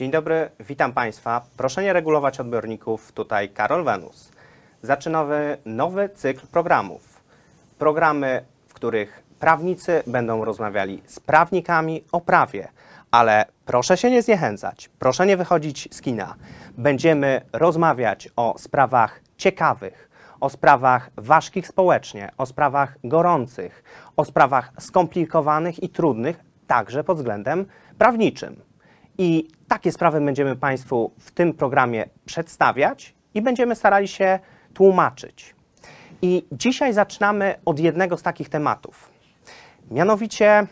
Dzień dobry, witam Państwa. Proszę nie regulować odbiorników. Tutaj Karol Wenus. Zaczynamy nowy cykl programów. Programy, w których prawnicy będą rozmawiali z prawnikami o prawie. Ale proszę się nie zniechęcać, proszę nie wychodzić z kina. Będziemy rozmawiać o sprawach ciekawych, o sprawach ważkich społecznie, o sprawach gorących, o sprawach skomplikowanych i trudnych, także pod względem prawniczym. I takie sprawy będziemy Państwu w tym programie przedstawiać i będziemy starali się tłumaczyć. I dzisiaj zaczynamy od jednego z takich tematów. Mianowicie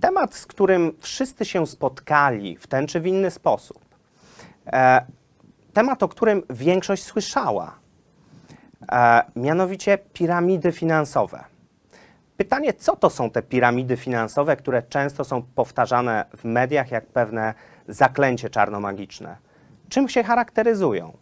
temat, z którym wszyscy się spotkali w ten czy w inny sposób. E, temat, o którym większość słyszała. E, mianowicie piramidy finansowe. Pytanie, co to są te piramidy finansowe, które często są powtarzane w mediach jak pewne zaklęcie czarnomagiczne? Czym się charakteryzują?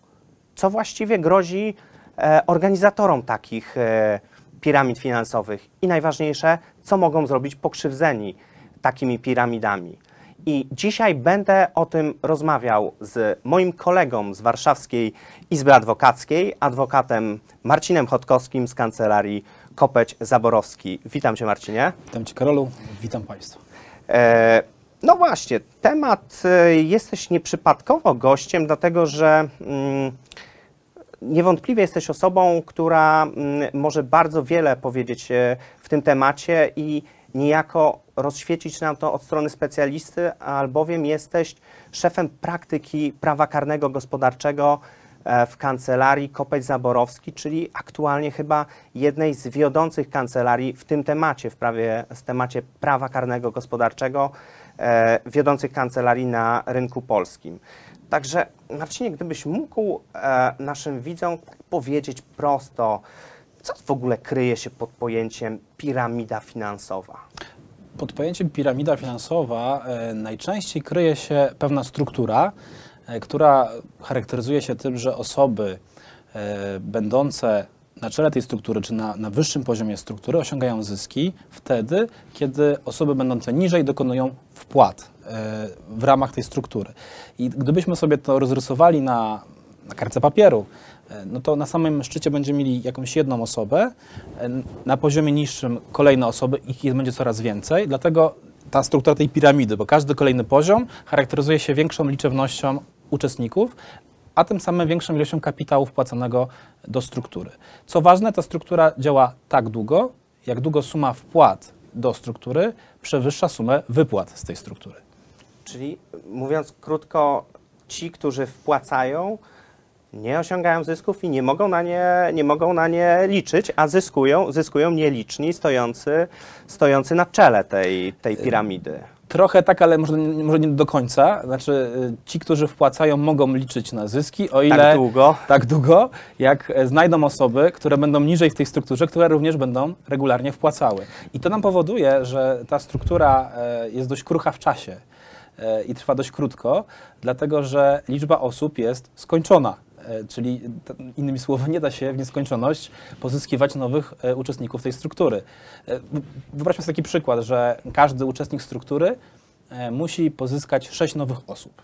Co właściwie grozi e, organizatorom takich e, piramid finansowych? I najważniejsze, co mogą zrobić pokrzywdzeni takimi piramidami? I dzisiaj będę o tym rozmawiał z moim kolegą z Warszawskiej Izby Adwokackiej, adwokatem Marcinem Chodkowskim z kancelarii Kopeć Zaborowski. Witam Cię Marcinie. Witam Cię Karolu, witam Państwa. E, no właśnie, temat e, jesteś nieprzypadkowo gościem, dlatego że mm, niewątpliwie jesteś osobą, która mm, może bardzo wiele powiedzieć e, w tym temacie i niejako rozświecić nam to od strony specjalisty, albowiem jesteś szefem praktyki prawa karnego gospodarczego w kancelarii Kopeć Zaborowski, czyli aktualnie chyba jednej z wiodących kancelarii w tym temacie, w prawie, w temacie prawa karnego gospodarczego, e, wiodących kancelarii na rynku polskim. Także Marcinie, gdybyś mógł e, naszym widzom powiedzieć prosto, co w ogóle kryje się pod pojęciem piramida finansowa? Pod pojęciem piramida finansowa e, najczęściej kryje się pewna struktura, e, która charakteryzuje się tym, że osoby e, będące na czele tej struktury, czy na, na wyższym poziomie struktury osiągają zyski wtedy, kiedy osoby będące niżej dokonują wpłat e, w ramach tej struktury. I gdybyśmy sobie to rozrysowali na, na kartce papieru, e, no to na samym szczycie będziemy mieli jakąś jedną osobę, e, na poziomie niższym kolejne osoby, ich będzie coraz więcej, dlatego ta struktura tej piramidy, bo każdy kolejny poziom charakteryzuje się większą liczebnością uczestników, a tym samym większą ilością kapitału wpłaconego do struktury. Co ważne, ta struktura działa tak długo, jak długo suma wpłat do struktury przewyższa sumę wypłat z tej struktury. Czyli mówiąc krótko, ci, którzy wpłacają, nie osiągają zysków i nie mogą na nie, nie mogą na nie liczyć, a zyskują, zyskują nieliczni stojący, stojący na czele tej, tej piramidy. Trochę tak, ale może, może nie do końca. Znaczy, y, ci, którzy wpłacają, mogą liczyć na zyski, o ile Tak długo. tak długo, jak e, znajdą osoby, które będą niżej w tej strukturze, które również będą regularnie wpłacały. I to nam powoduje, że ta struktura e, jest dość krucha w czasie e, i trwa dość krótko, dlatego że liczba osób jest skończona. E, Czyli innymi słowy, nie da się w nieskończoność pozyskiwać nowych e, uczestników tej struktury. E, Wyobraźmy sobie taki przykład, że każdy uczestnik struktury musi pozyskać sześć nowych osób.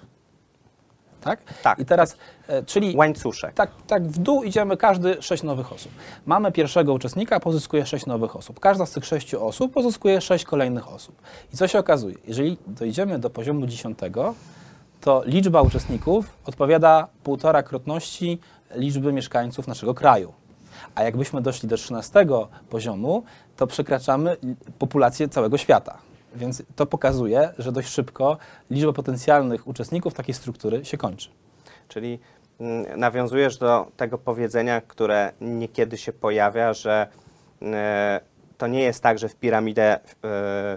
Tak? Tak, I teraz, e, czyli Łańcuszek. tak, tak w dół idziemy każdy sześć nowych osób. Mamy pierwszego uczestnika, pozyskuje sześć nowych osób. Każda z tych sześciu osób pozyskuje sześć kolejnych osób. I co się okazuje? Jeżeli dojdziemy do poziomu dziesiątego, to liczba uczestników odpowiada półtora krotności liczby mieszkańców naszego kraju. A jakbyśmy doszli do 13 poziomu, to przekraczamy populację całego świata. Więc to pokazuje, że dość szybko liczba potencjalnych uczestników takiej struktury się kończy. Czyli mm, nawiązujesz do tego powiedzenia, które niekiedy się pojawia, że e, to nie jest tak, że w piramidę e,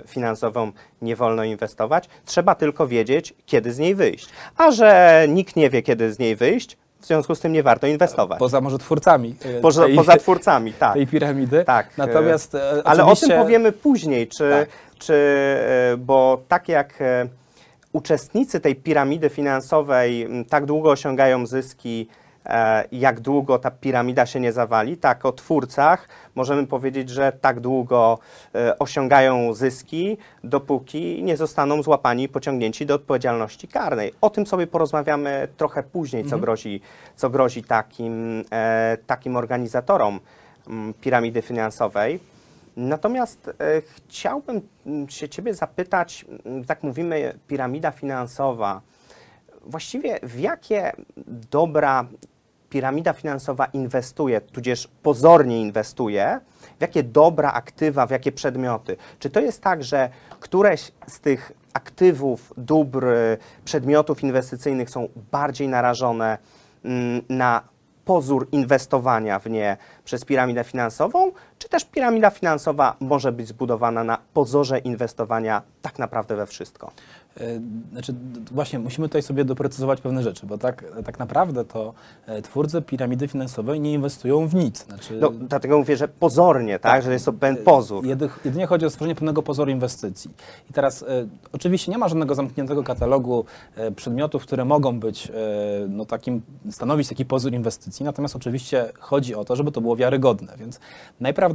finansową nie wolno inwestować, trzeba tylko wiedzieć, kiedy z niej wyjść. A że nikt nie wie, kiedy z niej wyjść, w związku z tym nie warto inwestować. Poza może twórcami e, Poza, tej, poza twórcami, tak. tej piramidy. Tak. Natomiast e, Ale oczywiście, o tym powiemy później, czy, Tak. czy bo tak jak uczestnicy tej piramidy finansowej tak długo osiągają zyski, jak długo ta piramida się nie zawali. Tak, o twórcach możemy powiedzieć, że tak długo e, osiągają zyski, dopóki nie zostaną złapani i pociągnięci do odpowiedzialności karnej. O tym sobie porozmawiamy trochę później, co grozi, co grozi takim, e, takim organizatorom mm, piramidy finansowej. Natomiast e, chciałbym mm, się Ciebie zapytać, mm, tak mówimy, piramida finansowa. Właściwie w jakie dobra piramida finansowa inwestuje, tudzież pozornie inwestuje, w jakie dobra, aktywa, w jakie przedmioty? Czy to jest tak, że któreś z tych aktywów, dóbr, przedmiotów inwestycyjnych są bardziej narażone mm, na pozór inwestowania w nie przez piramidę finansową, czy też piramida finansowa może być zbudowana na pozorze inwestowania tak naprawdę we wszystko? E, Znaczy, właśnie musimy tutaj sobie doprecyzować pewne rzeczy, bo tak, tak naprawdę to e, twórcy piramidy finansowej nie inwestują w nic. Znaczy, No, dlatego mówię, że pozornie, tak, że jest to pewien pozór. Jedy, jedynie chodzi o stworzenie pewnego pozoru inwestycji. I teraz e, oczywiście nie ma żadnego zamkniętego katalogu e, przedmiotów, które mogą być, e, no, takim, stanowić taki pozór inwestycji, natomiast oczywiście chodzi o to, żeby to było wiarygodne, więc najprawdopodobniej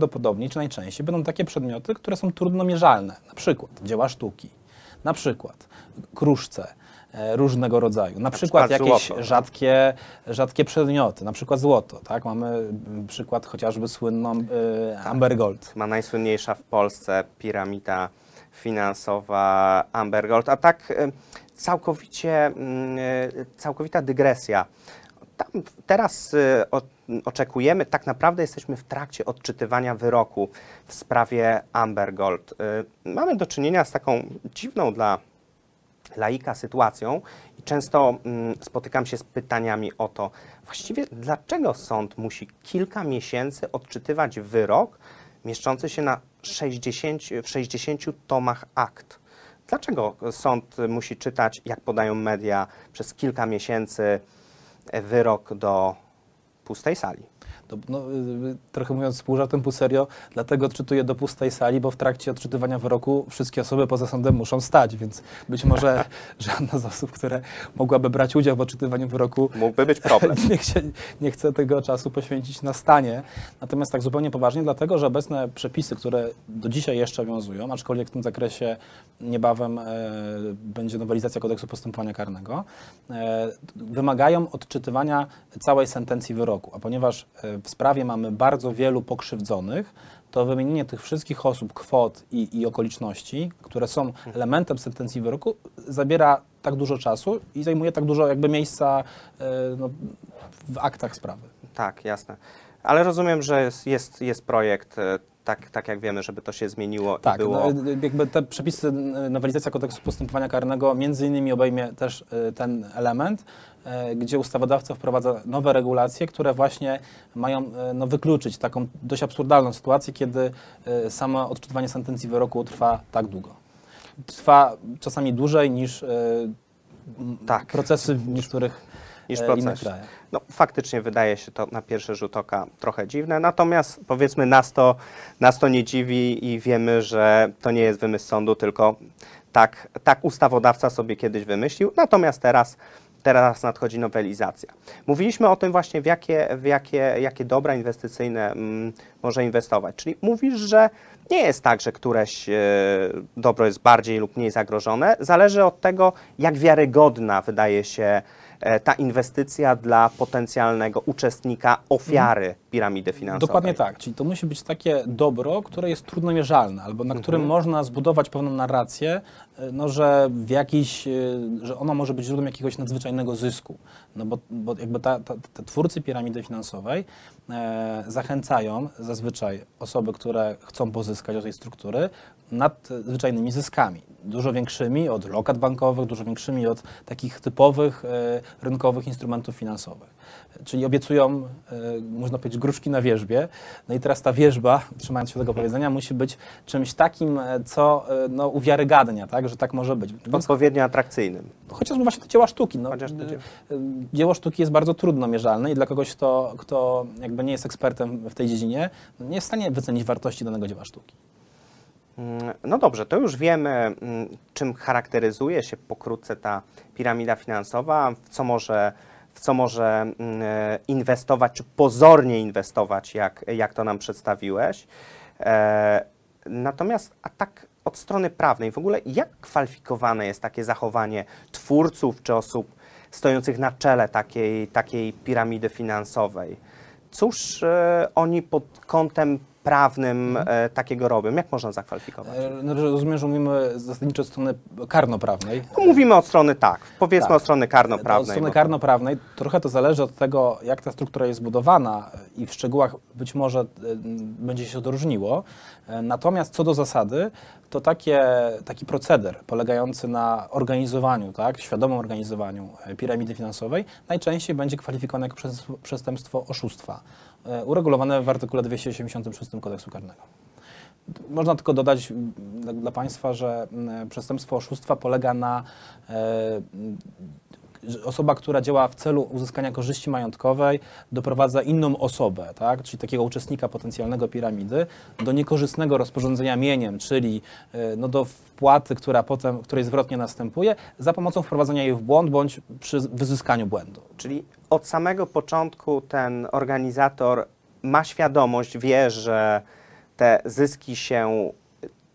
czy najczęściej będą takie przedmioty, które są trudno mierzalne, na przykład dzieła sztuki, na przykład kruszce, e, różnego rodzaju, na, przykład, przykład jakieś złoto. rzadkie, rzadkie przedmioty, na przykład złoto, tak? Mamy mm, przykład chociażby słynną e, Amber Gold. ma najsłynniejsza w Polsce piramida finansowa Amber Gold, a tak e, całkowicie, mm, całkowita dygresja. Tam teraz e, o- oczekujemy, tak naprawdę jesteśmy w trakcie odczytywania wyroku w sprawie Amber Gold. E, Mamy do czynienia z taką dziwną dla laika sytuacją i często mm, spotykam się z pytaniami o to, właściwie dlaczego sąd musi kilka miesięcy odczytywać wyrok mieszczący się na 60, w 60 tomach akt? Dlaczego sąd musi czytać, jak podają media, przez kilka miesięcy e, wyrok do pustej sali? To, no, y, trochę mówiąc pół żartem, pół serio, dlatego odczytuję do pustej sali, bo w trakcie odczytywania wyroku wszystkie osoby poza sądem muszą stać, więc być może żadna z osób, które mogłaby brać udział w odczytywaniu wyroku, Mógłby być problem. nie, chce, nie chce tego czasu poświęcić na stanie. Natomiast tak zupełnie poważnie, dlatego że obecne przepisy, które do dzisiaj jeszcze obowiązują, aczkolwiek w tym zakresie niebawem e, będzie nowelizacja kodeksu postępowania karnego, e, wymagają odczytywania całej sentencji wyroku. A ponieważ e, w sprawie mamy bardzo wielu pokrzywdzonych, to wymienienie tych wszystkich osób, kwot i, i okoliczności, które są elementem sentencji wyroku, zabiera tak dużo czasu i zajmuje tak dużo jakby miejsca e, no, w aktach sprawy. Tak, jasne. Ale rozumiem, że jest, jest, jest projekt, e, tak, tak jak wiemy, żeby to się zmieniło Tak, i było... no, jakby te przepisy, nowelizacja kodeksu postępowania karnego między innymi obejmie też y, ten element, y, gdzie ustawodawca wprowadza nowe regulacje, które właśnie mają y, no, wykluczyć taką dość absurdalną sytuację, kiedy samo odczytywanie sentencji wyroku trwa tak długo. Trwa czasami dłużej niż Tak. procesy w niektórych niż e, proces. No, faktycznie wydaje się to na pierwszy rzut oka trochę dziwne, natomiast powiedzmy nas to, nas to nie dziwi i wiemy, że to nie jest wymysł sądu, tylko tak, tak ustawodawca sobie kiedyś wymyślił, natomiast teraz, teraz nadchodzi nowelizacja. Mówiliśmy o tym właśnie, w jakie, w jakie, jakie dobra inwestycyjne mm, może inwestować, czyli mówisz, że nie jest tak, że któreś e, dobro jest bardziej lub mniej zagrożone, zależy od tego, jak wiarygodna wydaje się ta inwestycja dla potencjalnego uczestnika, ofiary piramidy finansowej. Dokładnie tak, czyli to musi być takie dobro, które jest trudno mierzalne, albo na którym można zbudować pewną narrację, y, no, że w jakiś, y, że ona może być źródłem jakiegoś nadzwyczajnego zysku. No bo, bo jakby ta, ta, te twórcy piramidy finansowej e, zachęcają zazwyczaj osoby, które chcą pozyskać od tej struktury nadzwyczajnymi zyskami. Dużo większymi od lokat bankowych, dużo większymi od takich typowych e, rynkowych instrumentów finansowych. Czyli obiecują, e, można powiedzieć, gruszki na wierzbie. No i teraz ta wierzba, trzymając się tego powiedzenia, musi być czymś takim, e, co no, uwiarygadnia, tak, że tak może być. Odpowiednio atrakcyjnym. chociażby właśnie te dzieła sztuki. No, dzieło sztuki jest bardzo trudno mierzalne i dla kogoś, kto, kto jakby nie jest ekspertem w tej dziedzinie, no nie jest w stanie wycenić wartości danego dzieła sztuki. Mm, No dobrze, to już wiemy, mm, czym charakteryzuje się pokrótce ta piramida finansowa, w co może, w co może mm, inwestować, czy pozornie inwestować, jak, jak to nam przedstawiłeś. E, natomiast a tak od strony prawnej, w ogóle jak kwalifikowane jest takie zachowanie twórców czy osób stojących na czele takiej, takiej piramidy finansowej? Cóż e, oni pod kątem prawnym e, takiego robią? Jak można zakwalifikować? E, no, Rozumiem, że mówimy zasadniczo od strony karnoprawnej. No, mówimy od strony tak, powiedzmy Tak. od strony Od karnoprawnej. strony bo- karnoprawnej trochę to zależy od tego, jak ta struktura jest zbudowana i w szczegółach być może e, będzie się to różniło. Natomiast co do zasady, to takie, taki proceder polegający na organizowaniu, tak, świadomym organizowaniu piramidy finansowej najczęściej będzie kwalifikowany jako przestępstwo- oszustwa, uregulowane w artykule 286 kodeksu karnego. Można tylko dodać dla- Państwa, że przestępstwo oszustwa polega na e, osoba, która działa w celu uzyskania korzyści majątkowej, doprowadza inną osobę, tak? czyli takiego uczestnika potencjalnego piramidy, do niekorzystnego rozporządzenia mieniem, czyli e, no, do wpłaty, która potem, której zwrotnie następuje, za pomocą wprowadzenia jej w błąd bądź przy wyzyskaniu błędu. Czyli od samego początku ten organizator ma świadomość, wie, że te zyski się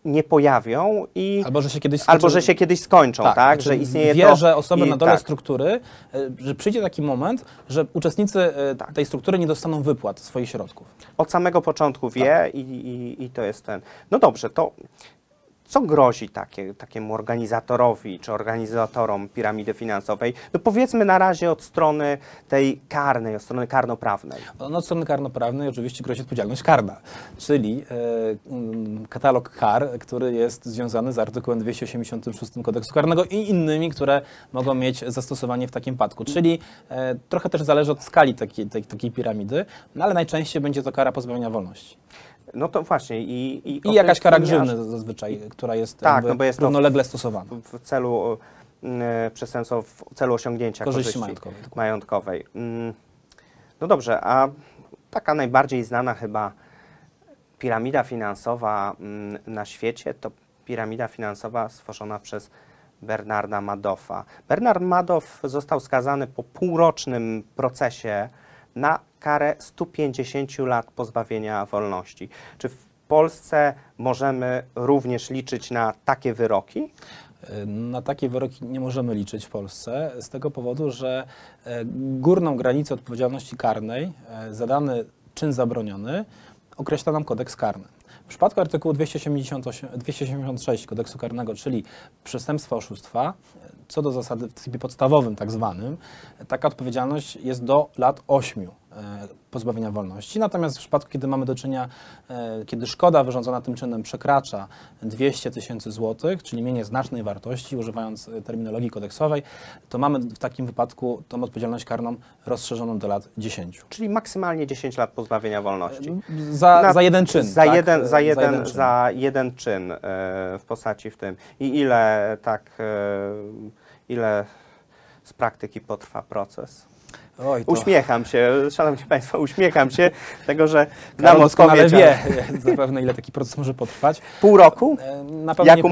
nie pojawią i Albo że się kiedyś albo skończy- że się kiedyś skończą, tak? znaczy że istnieje wie, to że osoby i- na dole tak. struktury, e, że przyjdzie taki moment, że uczestnicy e, Tak. tej struktury nie dostaną wypłat swoich środków. Od samego początku wie Tak. i, i, i to jest ten. No dobrze, to co grozi takie, takiemu organizatorowi czy organizatorom piramidy finansowej? No powiedzmy na razie od strony tej karnej, od strony karnoprawnej. No, od strony karnoprawnej oczywiście grozi odpowiedzialność karna, czyli e, mm, katalog kar, który jest związany z artykułem 286 kodeksu karnego i innymi, które mogą mieć zastosowanie w takim przypadku. Czyli e, trochę też zależy od skali takiej, tej, takiej piramidy, no, ale najczęściej będzie to kara pozbawienia wolności. No to właśnie i... I, I jakaś kara grzywny zazwyczaj, która jest, Tak, no bo jest to- równolegle stosowana. w celu e, przestępstwa, w celu osiągnięcia Korzyści korzyści, majątkowej, majątkowej. Mm, No dobrze, a taka najbardziej znana chyba piramida finansowa mm, na świecie to piramida finansowa stworzona przez Bernarda Madoffa. Bernard Madoff został skazany po półrocznym procesie na karę 150 lat pozbawienia wolności. Czy w Polsce możemy również liczyć na takie wyroki? Na takie wyroki nie możemy liczyć w Polsce z tego powodu, że e, górną granicę odpowiedzialności karnej e, za dany czyn zabroniony określa nam kodeks karny. W przypadku artykułu 278, 276 kodeksu karnego, czyli przestępstwa oszustwa, e, co do zasady w trybie podstawowym tak zwanym, e, taka odpowiedzialność jest do lat 8 e, pozbawienia wolności. Natomiast w przypadku, kiedy mamy do czynienia, e, kiedy szkoda wyrządzona tym czynem przekracza 200 tysięcy złotych, czyli mienie znacznej wartości, używając e, terminologii kodeksowej, to mamy w takim wypadku tą odpowiedzialność karną rozszerzoną do lat 10. Czyli maksymalnie 10 lat pozbawienia wolności. Za, Na- za jeden czyn. Za, tak? jeden, E, za, jeden, czyn. za jeden czyn e, w postaci w tym. I ile tak, e, ile z praktyki potrwa proces? Oj, to Uśmiecham się, szanowni państwo, uśmiecham się, tego, że znam odpowiedź. wie ale- zapewne, ile taki proces może potrwać. Pół roku? E, Na pewno Jak nie pół?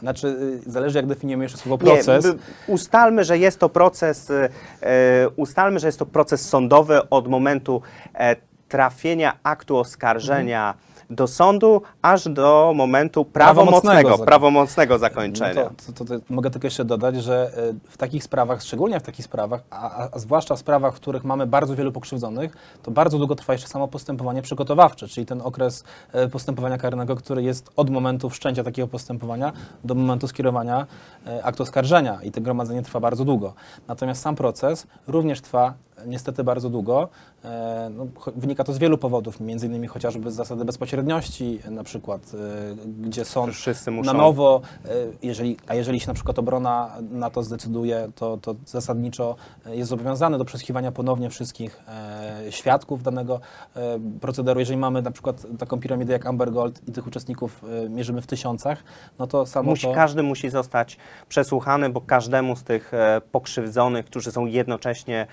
Znaczy, y, zależy jak definiujemy jeszcze słowo Nie, proces. by- ustalmy, że jest to proces, e, e, ustalmy, że jest to proces sądowy od momentu e, trafienia aktu oskarżenia do sądu, aż do momentu Prawomocnego prawomocnego, prawomocnego zakończenia. No to, to, to, mogę tylko jeszcze dodać, że e, w takich sprawach, szczególnie w takich sprawach, a, a, zwłaszcza w sprawach, w których mamy bardzo wielu pokrzywdzonych, to bardzo długo trwa jeszcze samo postępowanie przygotowawcze, czyli ten okres e, postępowania karnego, który jest od momentu wszczęcia takiego postępowania do momentu skierowania e, aktu oskarżenia i to gromadzenie trwa bardzo długo. Natomiast sam proces również trwa niestety bardzo długo. E, No, wynika to z wielu powodów, między innymi chociażby z zasady bezpośredniości, na przykład, e, gdzie sąd Wszyscy na muszą nowo, e, jeżeli, a jeżeli się na przykład obrona na to zdecyduje, to, to zasadniczo jest zobowiązany do przesłuchiwania ponownie wszystkich świadków danego procederu. Jeżeli mamy na przykład taką piramidę jak Amber Gold i tych uczestników mierzymy w tysiącach, no to samo Musi, to... każdy musi zostać przesłuchany, bo każdemu z tych pokrzywdzonych, którzy są jednocześnie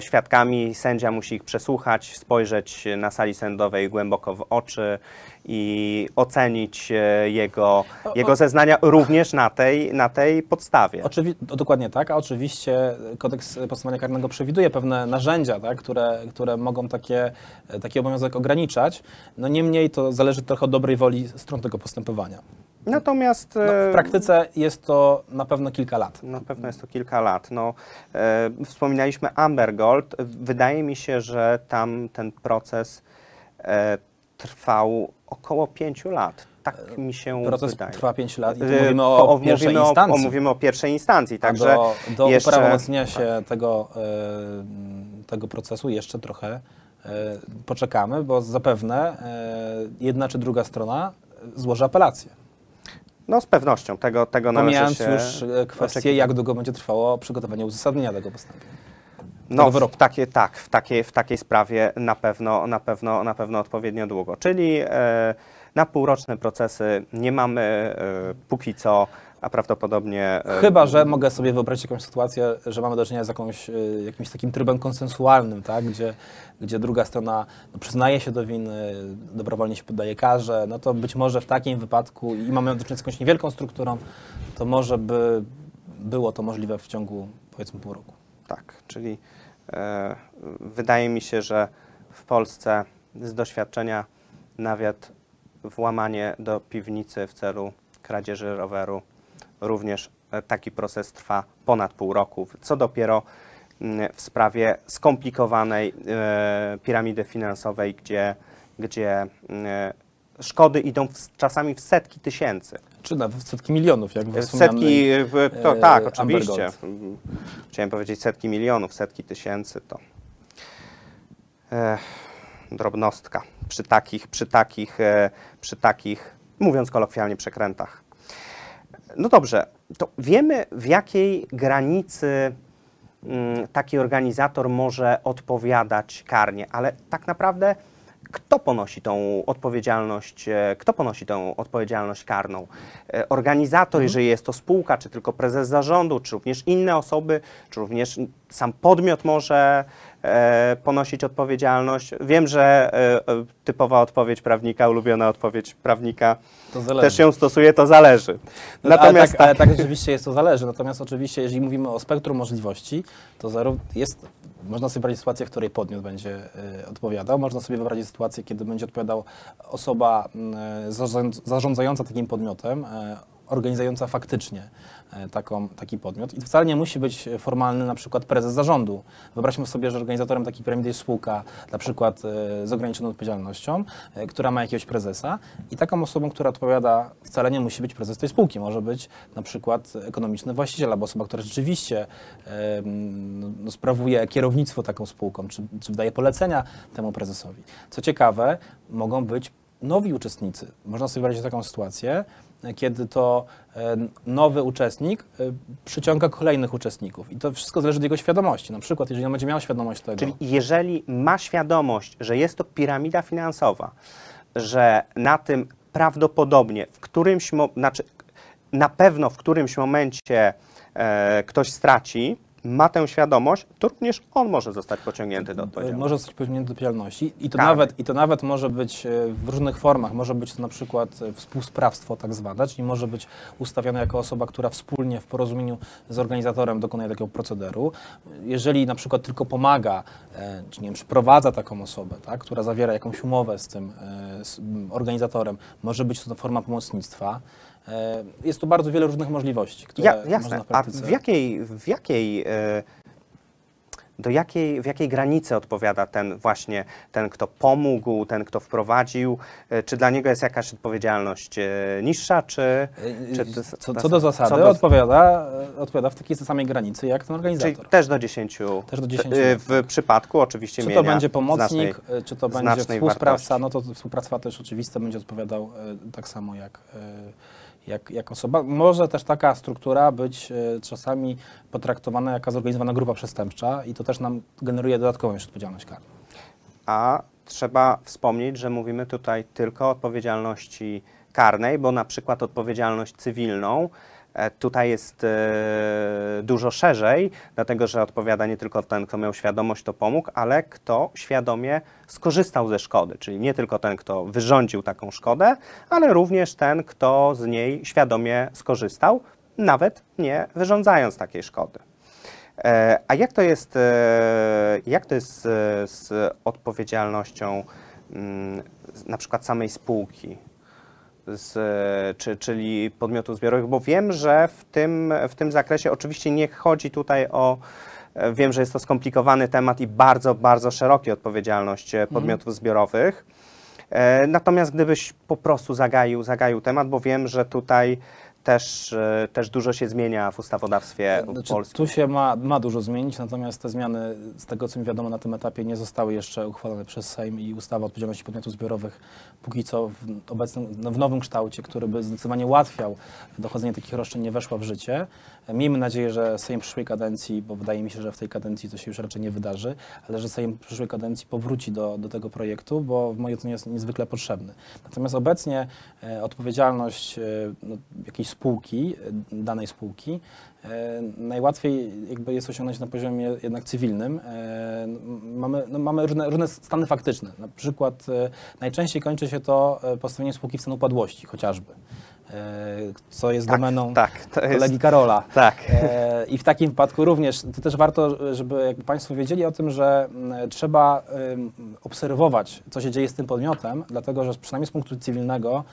świadkami, sędzia musi ich przesłuchać, spojrzeć na sali sądowej głęboko w oczy i ocenić e, jego, jego zeznania również na tej, na tej podstawie. Oczywi- no, dokładnie tak, a oczywiście kodeks postępowania karnego przewiduje pewne narzędzia, tak, które, które mogą takie, taki obowiązek ograniczać. No niemniej to zależy trochę od dobrej woli stron tego postępowania. Natomiast No, e, w praktyce jest to na pewno kilka lat. Na pewno jest to kilka lat. No, e, wspominaliśmy Amber Gold. Wydaje mi się, że tam ten proces e, trwał około pięciu lat. Tak mi się Proces wydaje. trwa 5 lat i tu E, mówimy o- o, pierwszej mówimy instancji. O, mówimy o pierwszej instancji, A także do, do jeszcze- uprawomocnienia się tego, e, tego procesu jeszcze trochę e, poczekamy, bo zapewne e, jedna czy druga strona złoży apelację. No z pewnością tego, tego należy Pomijając się już e, kwestię, oczekiwać. jak długo będzie trwało przygotowanie uzasadnienia tego postępowania. No, w takie, tak, w takiej, w takiej sprawie na pewno, na pewno, na pewno odpowiednio długo. Czyli e, na półroczne procesy nie mamy e, póki co, a prawdopodobnie e, Chyba, że mogę sobie wyobrazić jakąś sytuację, że mamy do czynienia z jakąś, e, jakimś takim trybem konsensualnym, tak? gdzie, gdzie druga strona no, przyznaje się do winy, dobrowolnie się poddaje karze, no to być może w takim wypadku i mamy do czynienia z jakąś niewielką strukturą, to może by było to możliwe w ciągu powiedzmy pół roku. Tak, czyli e, wydaje mi się, że w Polsce z doświadczenia nawet włamanie do piwnicy w celu kradzieży roweru również e, taki proces trwa ponad pół roku. Co dopiero mm, w sprawie skomplikowanej e, piramidy finansowej, gdzie, gdzie mm, szkody idą w, czasami w setki tysięcy. Czy nawet w setki milionów, jak W Setki, to, e, tak, oczywiście. Mm, Chciałem powiedzieć setki milionów, setki tysięcy to e, drobnostka przy takich, przy takich, e, przy takich, mówiąc kolokwialnie, przekrętach. No dobrze, to wiemy w jakiej granicy mm, taki organizator może odpowiadać karnie, ale tak naprawdę kto ponosi tą odpowiedzialność, e, kto ponosi tą odpowiedzialność karną? E, Organizator, jeżeli jest to spółka, czy tylko prezes zarządu, czy również inne osoby, czy również sam podmiot może ponosić odpowiedzialność. Wiem, że e, e, typowa odpowiedź prawnika, ulubiona odpowiedź prawnika też ją stosuje, to zależy. No, Natomiast ale, tak, ale tak rzeczywiście jest to zależy. Natomiast oczywiście, jeżeli mówimy o spektrum możliwości, to jest, można sobie wyobrazić sytuację, w której podmiot będzie odpowiadał. Można sobie wyobrazić sytuację, kiedy będzie odpowiadał osoba zarząd, zarządzająca takim podmiotem, organizująca faktycznie y, taką, taki podmiot. I wcale nie musi być formalny na przykład prezes zarządu. Wyobraźmy sobie, że organizatorem takiej piramidy jest spółka, na przykład y, z ograniczoną odpowiedzialnością, y, która ma jakiegoś prezesa i taką osobą, która odpowiada, wcale nie musi być prezes tej spółki. Może być na przykład ekonomiczny właściciel albo osoba, która rzeczywiście no, sprawuje kierownictwo taką spółką, czy, czy wydaje polecenia temu prezesowi. Co ciekawe, mogą być nowi uczestnicy. Można sobie wyobrazić taką sytuację, kiedy to e, nowy uczestnik e, przyciąga kolejnych uczestników. I to wszystko zależy od jego świadomości. Na przykład, jeżeli on będzie miał świadomość tego, Czyli jeżeli ma świadomość, że jest to piramida finansowa, że na tym prawdopodobnie w którymś, znaczy na pewno w którymś momencie e, ktoś straci, ma tę świadomość, to również on może zostać pociągnięty do odpowiedzialności. Może zostać pociągnięty do odpowiedzialności i to, Karnej. nawet, i to nawet może być e, w różnych formach. Może być to na przykład e, współsprawstwo tak zwane, czyli może być ustawione jako osoba, która wspólnie w porozumieniu z organizatorem dokonuje takiego procederu. Jeżeli na przykład tylko pomaga, e, czy nie wiem, przyprowadza taką osobę, tak, która zawiera jakąś umowę z tym e, z organizatorem, może być to forma pomocnictwa. E, Jest tu bardzo wiele różnych możliwości, które Ja, można jasne. w A w jakiej, w jakiej, e, do jakiej, w jakiej granicy odpowiada ten właśnie, ten kto pomógł, ten kto wprowadził? E, Czy dla niego jest jakaś odpowiedzialność niższa, czy... czy to- Co, co do zasady co do- odpowiada, odpowiada w takiej samej granicy jak ten Czyli organizator. też do 10. Też do 10 e, lat, W przypadku oczywiście Czy to będzie pomocnik, znacznej- czy to będzie współsprawca, wartości. no to współsprawca też oczywiste będzie odpowiadał tak samo jak, e, jak, jak osoba. Może też taka struktura być e, czasami potraktowana jako zorganizowana grupa przestępcza i to też nam generuje dodatkową jeszcze odpowiedzialność karną. A trzeba wspomnieć, że mówimy tutaj tylko o odpowiedzialności karnej, bo na przykład odpowiedzialność cywilną Tutaj jest e, dużo szerzej, dlatego że odpowiada nie tylko ten, kto miał świadomość, to pomógł, ale kto świadomie skorzystał ze szkody, czyli nie tylko ten, kto wyrządził taką szkodę, ale również ten, kto z niej świadomie skorzystał, nawet nie wyrządzając takiej szkody. E, A jak to jest, e, jak to jest e, z odpowiedzialnością mm, z- na przykład samej spółki, z, czy, czyli podmiotów zbiorowych? Bo wiem, że w tym, w tym zakresie oczywiście nie chodzi tutaj o. Wiem, że jest to skomplikowany temat i bardzo, bardzo szerokie odpowiedzialność e, podmiotów zbiorowych. E, Natomiast gdybyś po prostu zagaił, zagaił temat, bo wiem, że tutaj też, e, też dużo się zmienia w ustawodawstwie Znaczy, polskim. tu się ma, ma dużo zmienić, natomiast te zmiany, z tego co mi wiadomo na tym etapie, nie zostały jeszcze uchwalone przez Sejm i ustawa o odpowiedzialności podmiotów zbiorowych póki co w obecnym, no, w nowym kształcie, który by zdecydowanie ułatwiał dochodzenie takich roszczeń, nie weszła w życie. Miejmy nadzieję, że Sejm przyszłej kadencji, bo wydaje mi się, że w tej kadencji to się już raczej nie wydarzy, ale że Sejm przyszłej kadencji powróci do, do tego projektu, bo w mojej ocenie jest niezwykle potrzebny. Natomiast obecnie e, odpowiedzialność e, no, jakiejś spółki, danej spółki, e, najłatwiej jakby jest osiągnąć na poziomie jednak cywilnym. E, mamy, no, mamy różne, różne stany faktyczne. Na przykład e, najczęściej kończy się to e, postawieniem spółki w stan upadłości chociażby, co jest Tak, domeną tak, to jest- kolegi Karola. Tak. I w takim wypadku również, to też warto, żeby jakby Państwo wiedzieli o tym, że trzeba obserwować, co się dzieje z tym podmiotem, dlatego że przynajmniej z punktu cywilnego,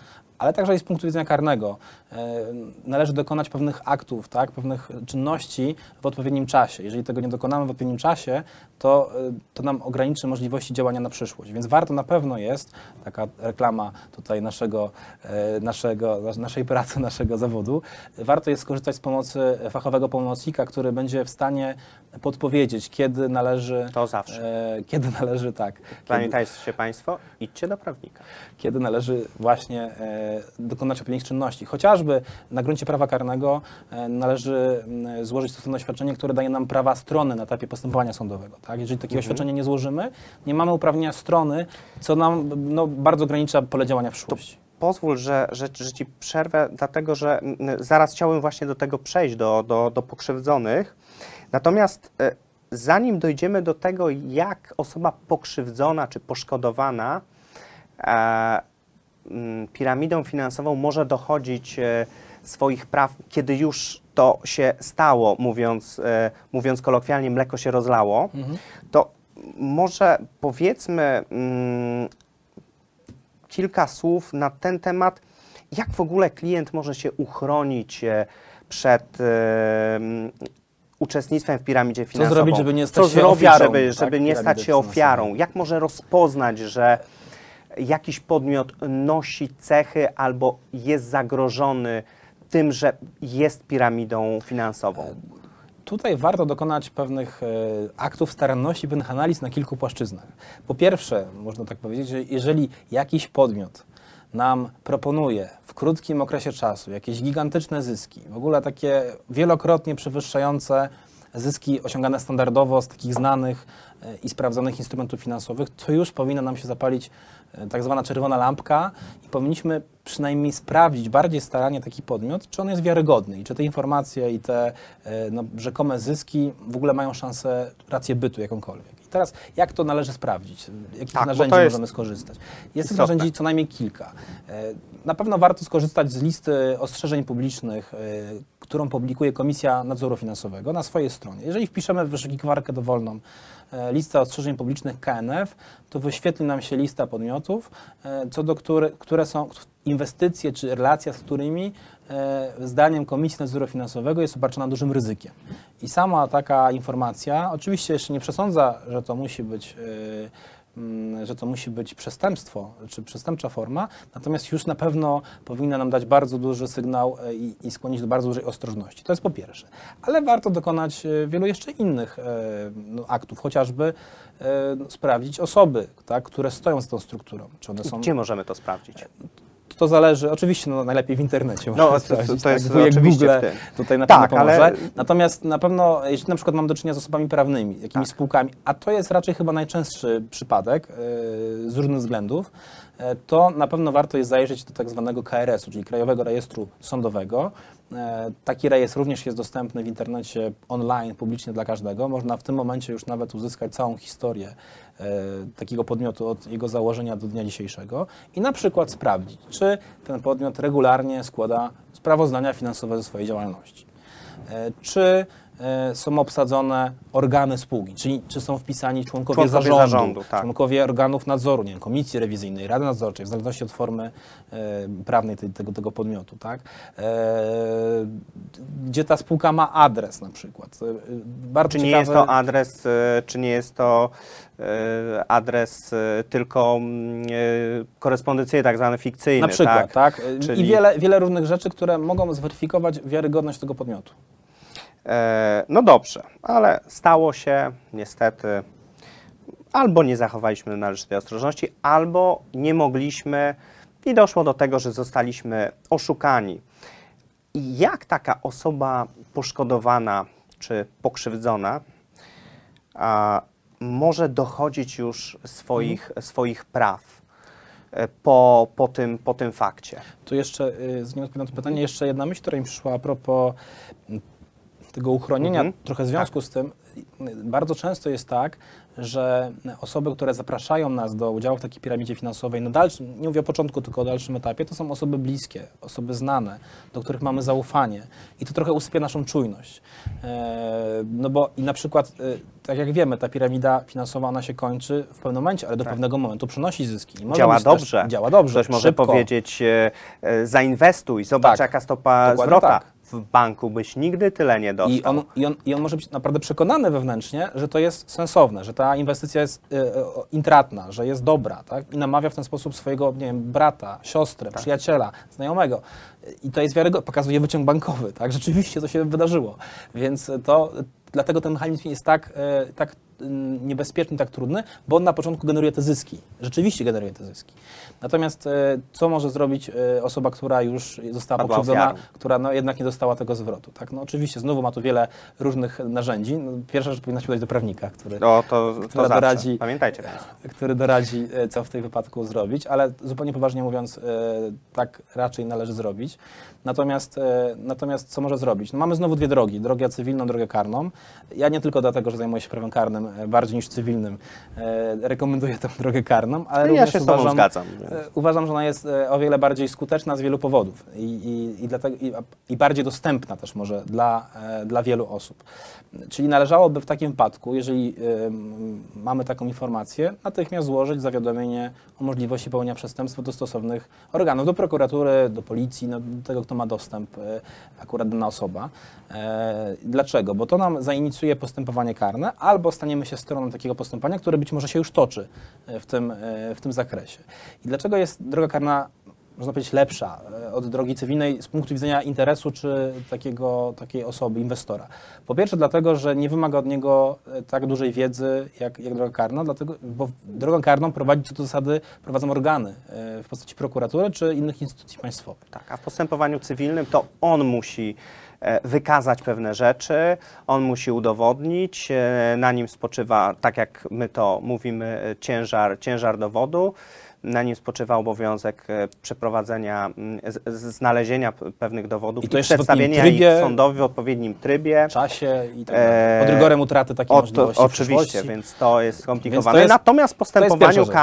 ale także i z punktu widzenia karnego, e, należy dokonać pewnych aktów, tak, pewnych czynności w odpowiednim czasie. Jeżeli tego nie dokonamy w odpowiednim czasie, to, e, to nam ograniczy możliwości działania na przyszłość. Więc warto na pewno jest, taka reklama tutaj naszego, e, naszego, nas- naszej pracy, naszego zawodu, warto jest skorzystać z pomocy fachowego pomocnika, który będzie w stanie podpowiedzieć, kiedy należy... To zawsze. E, kiedy należy, tak. Pamiętajcie Państwo, idźcie do prawnika. kiedy należy właśnie e, dokonać odpowiednich czynności. Chociażby na gruncie prawa karnego e, należy m, złożyć stosowne oświadczenie, które daje nam prawa strony na etapie postępowania sądowego. Tak? Jeżeli takiego oświadczenia nie złożymy, nie mamy uprawnienia strony, co nam no, bardzo ogranicza pole działania w przyszłości. Pozwól, że, że, że Ci przerwę, dlatego że mm, zaraz chciałem właśnie do tego przejść, do, do, do pokrzywdzonych. Natomiast e, zanim dojdziemy do tego, jak osoba pokrzywdzona czy poszkodowana e, mm, piramidą finansową może dochodzić e, swoich praw, kiedy już to się stało, mówiąc, mówiąc kolokwialnie, mleko się rozlało, to może powiedzmy mm, kilka słów na ten temat, jak w ogóle klient może się uchronić przed uczestnictwem w piramidzie finansową. zrobić, żeby nie stać Co się zrobić, ofiarą, żeby, tak, żeby nie piramidy stać się finansowej? ofiarą? Jak może rozpoznać, że jakiś podmiot nosi cechy albo jest zagrożony tym, że jest piramidą finansową? Tutaj warto dokonać pewnych e, aktów staranności, pewnych analiz na kilku płaszczyznach. Po pierwsze, można tak powiedzieć, że jeżeli jakiś podmiot nam proponuje w krótkim okresie czasu jakieś gigantyczne zyski, w ogóle takie wielokrotnie przewyższające zyski osiągane standardowo z takich znanych e, i sprawdzonych instrumentów finansowych, to już powinna nam się zapalić e, tak zwana czerwona lampka i powinniśmy przynajmniej sprawdzić bardziej staranie taki podmiot, czy on jest wiarygodny i czy te informacje i te e, no, rzekome zyski w ogóle mają szansę, rację bytu jakąkolwiek. Teraz jak to należy sprawdzić? Jakich Tak, narzędzi jest możemy skorzystać? Jest tych narzędzi co najmniej kilka. E, Na pewno warto skorzystać z listy ostrzeżeń publicznych, e, którą publikuje Komisja Nadzoru Finansowego na swojej stronie. Jeżeli wpiszemy w wyszukiwarkę dowolną e, listę ostrzeżeń publicznych KNF, to wyświetli nam się lista podmiotów, e, co do które, które są inwestycje czy relacja z którymi e, zdaniem Komisji Nadzoru Finansowego jest obarczona dużym ryzykiem. I sama taka informacja, oczywiście jeszcze nie przesądza, że to musi być że to musi być przestępstwo czy przestępcza forma, natomiast już na pewno powinna nam dać bardzo duży sygnał e, i, i skłonić do bardzo dużej ostrożności. To jest po pierwsze. Ale warto dokonać e, wielu jeszcze innych e, no, aktów, chociażby no, sprawdzić osoby, tak, które stoją za tą strukturą. Czy one są Gdzie możemy to sprawdzić? To zależy, oczywiście no, najlepiej w internecie. No, to- to- to jest tak, oczywiście Google tutaj na Tak, pewno pomoże. ale- Natomiast na pewno, jeśli na przykład mam do czynienia z osobami prawnymi, jakimiś Tak. spółkami, a to jest raczej chyba najczęstszy przypadek yy, z różnych względów, yy, to na pewno warto jest zajrzeć do tak zwanego KRS-u, czyli Krajowego Rejestru Sądowego, E, Taki rejestr również jest dostępny w internecie online, publicznie dla każdego. Można w tym momencie już nawet uzyskać całą historię e, takiego podmiotu od jego założenia do dnia dzisiejszego i na przykład sprawdzić, czy ten podmiot regularnie składa sprawozdania finansowe ze swojej działalności. E, Czy e, są obsadzone organy spółki, czyli czy są wpisani członkowie, Członkowie zarządu, zarządu, tak. członkowie organów nadzoru, nie wiem, komisji rewizyjnej, rady nadzorczej, w zależności od formy e, prawnej tej, tego, tego podmiotu, tak? E, gdzie ta spółka ma adres na przykład. E, Bardzo Czy nie ciekawe, jest to adres, e, czy nie jest to e, adres e, tylko mm, e, korespondencyjny, tak zwany fikcyjny, na przykład, tak? tak? E, Czyli- I wiele, wiele różnych rzeczy, które mogą zweryfikować wiarygodność tego podmiotu. E, No dobrze, ale stało się niestety, albo nie zachowaliśmy należytej ostrożności, albo nie mogliśmy i doszło do tego, że zostaliśmy oszukani. I jak taka osoba poszkodowana czy pokrzywdzona a, może dochodzić już swoich, swoich praw e, po, po, tym, po tym fakcie? Tu jeszcze, y, zanim odpowiem na to pytanie, jeszcze jedna myśl, która mi przyszła a propos tego uchronienia, Mhm. trochę w związku z tym. Bardzo często jest tak, że osoby, które zapraszają nas do udziału w takiej piramidzie finansowej na dalszym, nie mówię o początku, tylko o dalszym etapie, to są osoby bliskie, osoby znane, do których mamy zaufanie i to trochę usypia naszą czujność. E, No bo i na przykład, y, tak jak wiemy, ta piramida finansowa, ona się kończy w pewnym momencie, ale do pewnego momentu przynosi zyski. Tak. Działa być też- dobrze. Działa dobrze. Ktoś może szybko. powiedzieć, e, e, zainwestuj, zobacz Tak. jaka stopa Dokładnie zwrota. tak. W banku byś nigdy tyle nie dostał. I on, i, on, I on może być naprawdę przekonany wewnętrznie, że to jest sensowne, że ta inwestycja jest y, y, intratna, że jest dobra, tak? I namawia w ten sposób swojego, nie wiem, brata, siostrę, Tak. przyjaciela, znajomego. I to jest wiarygodne, pokazuje wyciąg bankowy, tak? Rzeczywiście to się wydarzyło. Więc to, dlatego ten mechanizm jest tak, y, tak niebezpieczny, tak trudny, bo on na początku generuje te zyski. Rzeczywiście generuje te zyski. Natomiast y, co może zrobić y, osoba, która już została Padła pokrzywdzona, ofiarą. która no, jednak nie dostała tego zwrotu. Tak? No, oczywiście znowu ma tu wiele różnych narzędzi. No, pierwsza rzecz powinna się udać do prawnika, który, No to, to doradzi- Pamiętajcie który doradzi, e, co w tym wypadku zrobić, ale zupełnie poważnie mówiąc, e, tak raczej należy zrobić. Natomiast, e, natomiast co może zrobić? No, mamy znowu dwie drogi, drogę cywilną, drogę karną. Ja nie tylko dlatego, że zajmuję się prawem karnym, e, bardziej niż cywilnym, e, rekomenduję tę drogę karną, ale Ja również się uważam, zgadzam. E, Uważam, że ona jest e, o wiele bardziej skuteczna z wielu powodów i, i, i, dlatego, i, i bardziej dostępna też może dla, e, dla wielu osób. Czyli należałoby w takim wypadku, jeżeli e, mamy taką informację, natychmiast złożyć zawiadomienie o możliwości popełnienia przestępstwa do stosownych organów, do prokuratury, do policji, no, do tego, kto ma dostęp, e, akurat dana osoba. E, Dlaczego? Bo to nam zainicjuje postępowanie karne, albo staniemy się stroną takiego postępowania, które być może się już toczy e, w tym, e, w tym zakresie. I dlaczego jest droga karna, można powiedzieć, lepsza e, od drogi cywilnej z punktu widzenia interesu czy takiego, takiej osoby, inwestora? Po pierwsze dlatego, że nie wymaga od niego tak dużej wiedzy jak, jak droga karna, dlatego, bo drogą karną prowadzić co do zasady prowadzą organy w postaci prokuratury czy innych instytucji państwowych. Tak, a w postępowaniu cywilnym to on musi wykazać pewne rzeczy, on musi udowodnić, e, na nim spoczywa, tak jak my to mówimy, e, ciężar, ciężar dowodu. Na nim spoczywa obowiązek e, przeprowadzenia, znalezienia pewnych dowodów I to i przedstawienia trybie. ich sądowi w odpowiednim trybie. czasie i tak dalej. Pod rygorem utraty takiej to, możliwości oczywiście, więc to jest skomplikowane. jest- Natomiast w postępowaniu pierwsza rzecz.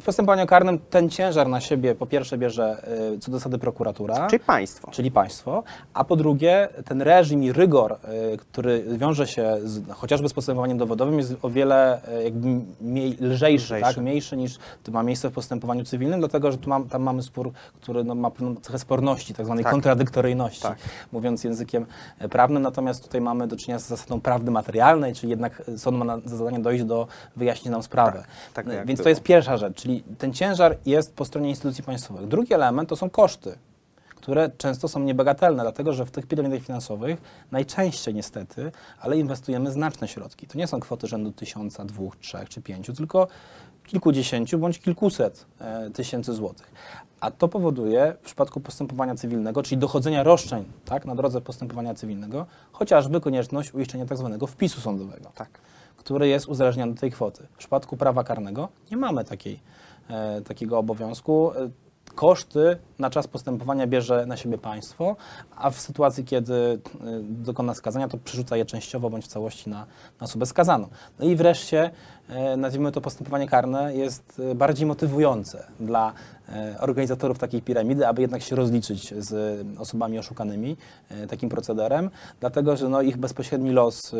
W postępowaniu karnym ten ciężar na siebie po pierwsze bierze y, co do zasady prokuratura, czyli państwo. czyli państwo, a po drugie ten reżim i rygor, y, który wiąże się z, chociażby z postępowaniem dowodowym jest o wiele y, jakby mniej, lżejszy, Lżejszy. Tak? mniejszy niż to ma miejsce w postępowaniu cywilnym, dlatego że tu mam, tam mamy spór, który no, ma pewną cechę sporności, tak zwanej Tak. kontradyktoryjności, Tak. mówiąc językiem e, prawnym, natomiast tutaj mamy do czynienia z zasadą prawdy materialnej, czyli jednak sąd ma na, za zadanie dojść do wyjaśnienia nam sprawę. tak E, jak Więc to było. jest pierwsza rzecz, czyli ten ciężar jest po stronie instytucji państwowych. Drugi element to są koszty, które często są niebagatelne, dlatego że w tych piramidach finansowych najczęściej niestety, ale inwestujemy znaczne środki. To nie są kwoty rzędu tysiąca, dwóch, trzech czy pięciu, tylko kilkudziesięciu bądź kilkuset e, tysięcy złotych. A to powoduje w przypadku postępowania cywilnego, czyli dochodzenia roszczeń tak, na drodze postępowania cywilnego, chociażby konieczność uiszczenia tak zwanego wpisu sądowego Tak. Który jest uzależniony od tej kwoty. W przypadku prawa karnego nie mamy takiej, e, takiego obowiązku. E, koszty na czas postępowania bierze na siebie państwo, a w sytuacji, kiedy y, dokona skazania, to przerzuca je częściowo bądź w całości na, na osobę skazaną. No i wreszcie, e, nazwijmy to postępowanie karne, jest e, bardziej motywujące dla e, organizatorów takiej piramidy, aby jednak się rozliczyć z osobami oszukanymi e, takim procederem, dlatego że no, ich bezpośredni los e,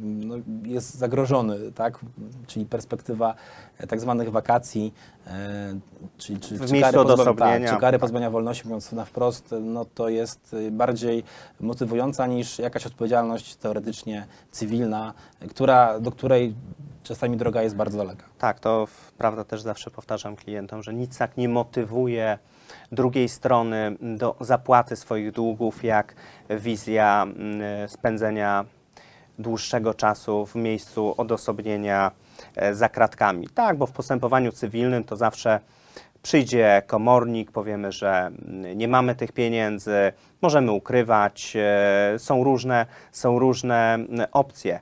no, jest zagrożony, tak? czyli perspektywa e, tak zwanych wakacji, e, czyli, czy, W czy kary pozba- odosobnienia. Tak, czy kary Tak. pozbawienia wolności, mówiąc na wprost, no to jest bardziej motywująca niż jakaś odpowiedzialność teoretycznie cywilna, która, do której czasami droga jest bardzo daleka. Tak, to prawda też zawsze powtarzam klientom, że nic tak nie motywuje drugiej strony do zapłaty swoich długów, jak wizja mm, spędzenia dłuższego czasu w miejscu odosobnienia e, za kratkami. Tak, bo w postępowaniu cywilnym to zawsze przyjdzie komornik, powiemy, że mm, nie mamy tych pieniędzy, możemy ukrywać, e, są różne, są różne mm, opcje.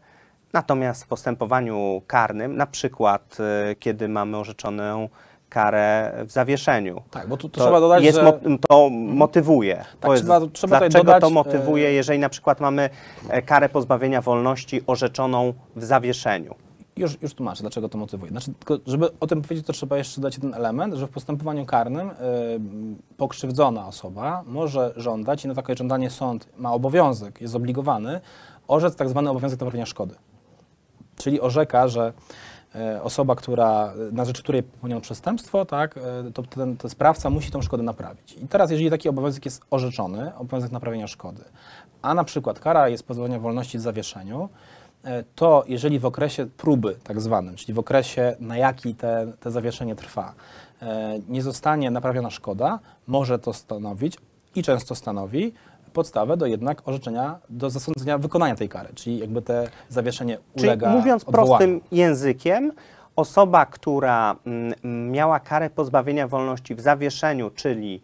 Natomiast w postępowaniu karnym, na przykład e, kiedy mamy orzeczoną karę w zawieszeniu, Tak, bo tu, trzeba dodać, jest, że... mo- to motywuje. Tak, jest- trzeba- trzeba dlaczego dodać, to e, motywuje, jeżeli na przykład mamy e, karę pozbawienia wolności orzeczoną w zawieszeniu? Już, już tłumaczę, dlaczego to motywuje. Znaczy, żeby o tym powiedzieć, to trzeba jeszcze dodać jeden element, że w postępowaniu karnym y, pokrzywdzona osoba może żądać, i na takie żądanie sąd ma obowiązek, jest zobligowany, orzec tak zwany obowiązek naprawienia szkody. Czyli orzeka, że e, osoba, która, na rzecz której popełniono przestępstwo, tak, e, to ten, sprawca musi tą szkodę naprawić. I teraz, jeżeli taki obowiązek jest orzeczony, obowiązek naprawienia szkody, a na przykład kara jest pozbawienia wolności w zawieszeniu, e, to jeżeli w okresie próby tak zwanym, czyli w okresie na jaki te, te zawieszenie trwa, nie zostanie naprawiona szkoda, może to stanowić i często stanowi podstawę do jednak orzeczenia, do zasądzenia wykonania tej kary, czyli jakby te zawieszenie Czyli ulega mówiąc odwołaniu. prostym językiem, osoba, która mm, miała karę pozbawienia wolności w zawieszeniu, czyli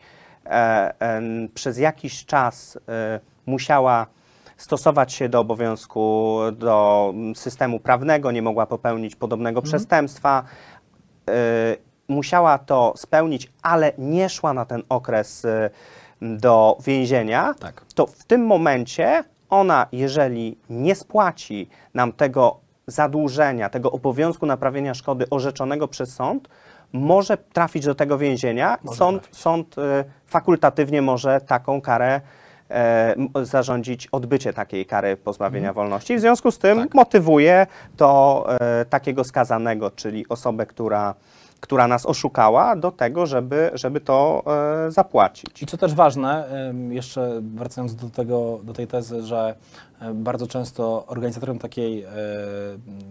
e, em, przez jakiś czas e, musiała stosować się do obowiązku, do mm, systemu prawnego, nie mogła popełnić podobnego Mhm. przestępstwa, e, musiała to spełnić, ale nie szła na ten okres e, do więzienia, Tak. to w tym momencie ona, jeżeli nie spłaci nam tego zadłużenia, tego obowiązku naprawienia szkody orzeczonego przez sąd, może trafić do tego więzienia. Może Sąd, trafić. sąd e, fakultatywnie może taką karę e, zarządzić odbycie takiej kary pozbawienia wolności. W związku z tym Mhm. Tak. motywuje to e, takiego skazanego, czyli osobę, która, która nas oszukała, do tego, żeby, żeby to e, zapłacić. I co też ważne, jeszcze wracając do, tego, do tej tezy, że e, bardzo często organizatorem takiej e,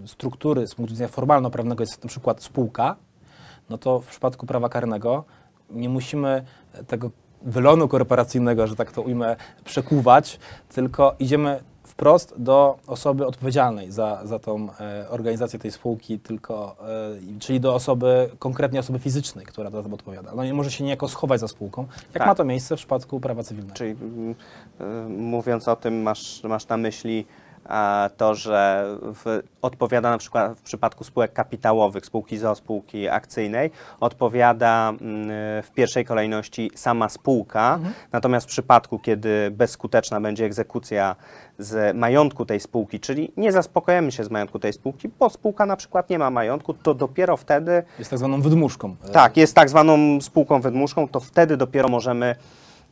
struktury z punktu widzenia formalno-prawnego jest na przykład spółka, no to w przypadku prawa karnego nie musimy tego wylonu korporacyjnego, że tak to ujmę, przekuwać, tylko idziemy wprost do osoby odpowiedzialnej za, za tą e, organizację tej spółki, tylko, e, czyli do osoby, konkretnie osoby fizycznej, która za to odpowiada. No nie może się niejako schować za spółką, jak Tak. ma to miejsce w przypadku prawa cywilnego. Czyli y, mówiąc o tym, masz, masz na myśli to, że w, odpowiada na przykład w przypadku spółek kapitałowych, spółki ZO, spółki akcyjnej, odpowiada mm, w pierwszej kolejności sama spółka, natomiast w przypadku, kiedy bezskuteczna będzie egzekucja z majątku tej spółki, czyli nie zaspokojemy się z majątku tej spółki, bo spółka na przykład nie ma majątku, to dopiero wtedy Jest tak zwaną wydmuszką. tak, jest tak zwaną spółką wydmuszką, to wtedy dopiero możemy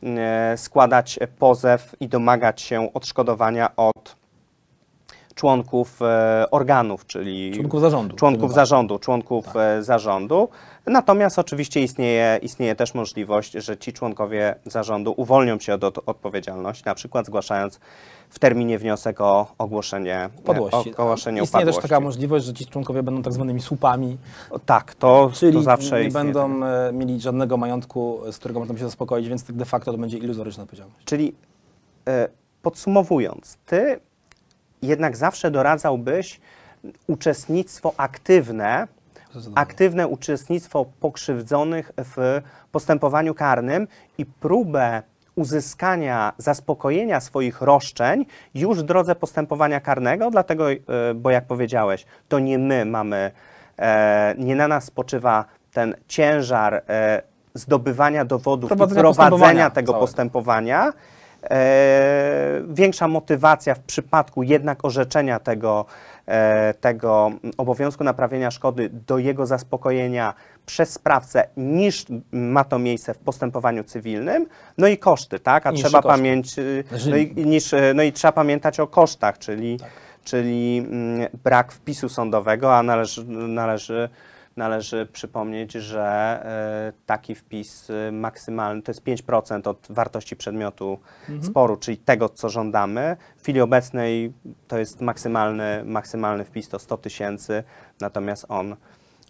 e, składać pozew i domagać się odszkodowania od członków e, organów, czyli Członków zarządu. członków zarządu, członków e, zarządu. Natomiast oczywiście istnieje, istnieje też możliwość, że ci członkowie zarządu uwolnią się od, od odpowiedzialności, na przykład zgłaszając w terminie wniosek o ogłoszenie e, Upadłości. O, ogłoszenie Istnieje też upadłości. taka możliwość, że ci członkowie będą tak zwanymi słupami, Tak, to, czyli to zawsze nie istnieje. będą e, mieli żadnego majątku, z którego mogą się zaspokoić, więc tak de facto to będzie iluzoryczna odpowiedzialność. Czyli podsumowując, ty jednak zawsze doradzałbyś uczestnictwo aktywne, aktywne uczestnictwo pokrzywdzonych w postępowaniu karnym i próbę uzyskania zaspokojenia swoich roszczeń już w drodze postępowania karnego, dlatego, e, bo jak powiedziałeś, to nie my mamy, e, nie na nas spoczywa ten ciężar e, zdobywania dowodów i Prowadzenia prowadzenia postępowania tego całego. postępowania. E, większa motywacja w przypadku jednak orzeczenia tego, e, tego obowiązku naprawienia szkody do jego zaspokojenia przez sprawcę niż ma to miejsce w postępowaniu cywilnym. No i koszty, tak? A trzeba koszty. pamięć, y, Znaczy- no i, niż, y, no i trzeba pamiętać o kosztach, czyli, Tak. czyli mm, brak wpisu sądowego, a należy, należy, należy przypomnieć, że e, taki wpis y, maksymalny to jest 5% od wartości przedmiotu sporu, czyli tego, co żądamy. W chwili obecnej to jest maksymalny, maksymalny wpis to 100 tysięcy, natomiast on,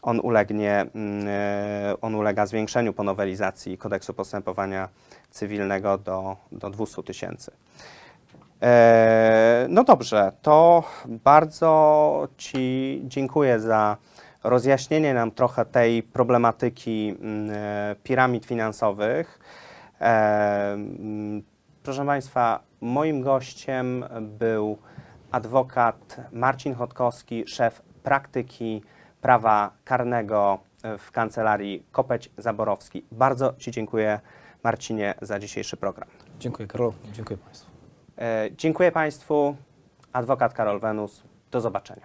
on, ulegnie, mm, e, on ulega zwiększeniu po nowelizacji kodeksu postępowania cywilnego do, do 200 tysięcy. E, No dobrze, to bardzo Ci dziękuję za rozjaśnienie nam trochę tej problematyki mm, e, piramid finansowych. E, mm, Proszę Państwa, moim gościem był adwokat Marcin Chodkowski, szef praktyki prawa karnego w kancelarii Kopeć Zaborowski. Bardzo Ci dziękuję, Marcinie, za dzisiejszy program. Dziękuję Karol, dziękuję Państwu. E, Dziękuję Państwu. Adwokat Karol Wenus. Do zobaczenia.